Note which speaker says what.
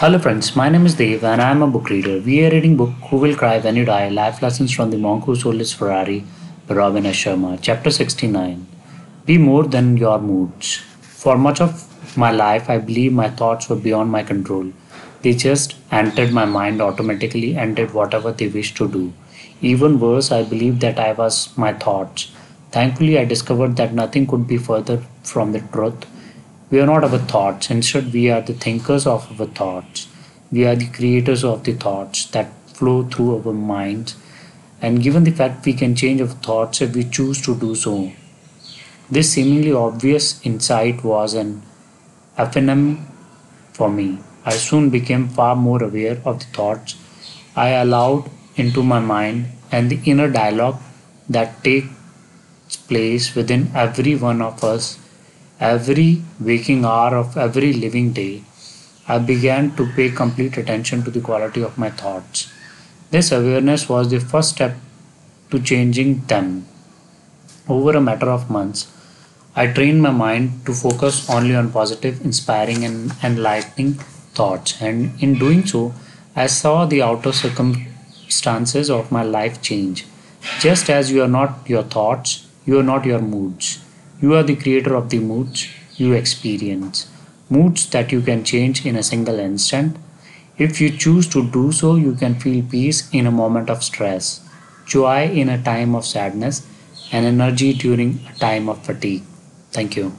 Speaker 1: Hello friends, my name is Dave and I am a book reader. We are reading book Who Will Cry When You Die? Life Lessons from the Monk Who Sold His Ferrari by Robin S. Sharma. Chapter 69 Be More Than Your Moods. For much of my life, I believe my thoughts were beyond my control. They just entered my mind automatically and did whatever they wished to do. Even worse, I believed that I was my thoughts. Thankfully, I discovered that nothing could be further from the truth we are not our thoughts. Instead, we are the thinkers of our thoughts. We are the creators of the thoughts that flow through our minds. And given the fact we can change our thoughts if we choose to do so, this seemingly obvious insight was an epiphany for me. I soon became far more aware of the thoughts I allowed into my mind and the inner dialogue that takes place within every one of us Every waking hour of every living day, I began to pay complete attention to the quality of my thoughts. This awareness was the first step to changing them. Over a matter of months, I trained my mind to focus only on positive, inspiring, and enlightening thoughts, and in doing so, I saw the outer circumstances of my life change. Just as you are not your thoughts, you are not your moods. You are the creator of the moods you experience, moods that you can change in a single instant. If you choose to do so, you can feel peace in a moment of stress, joy in a time of sadness, and energy during a time of fatigue. Thank you.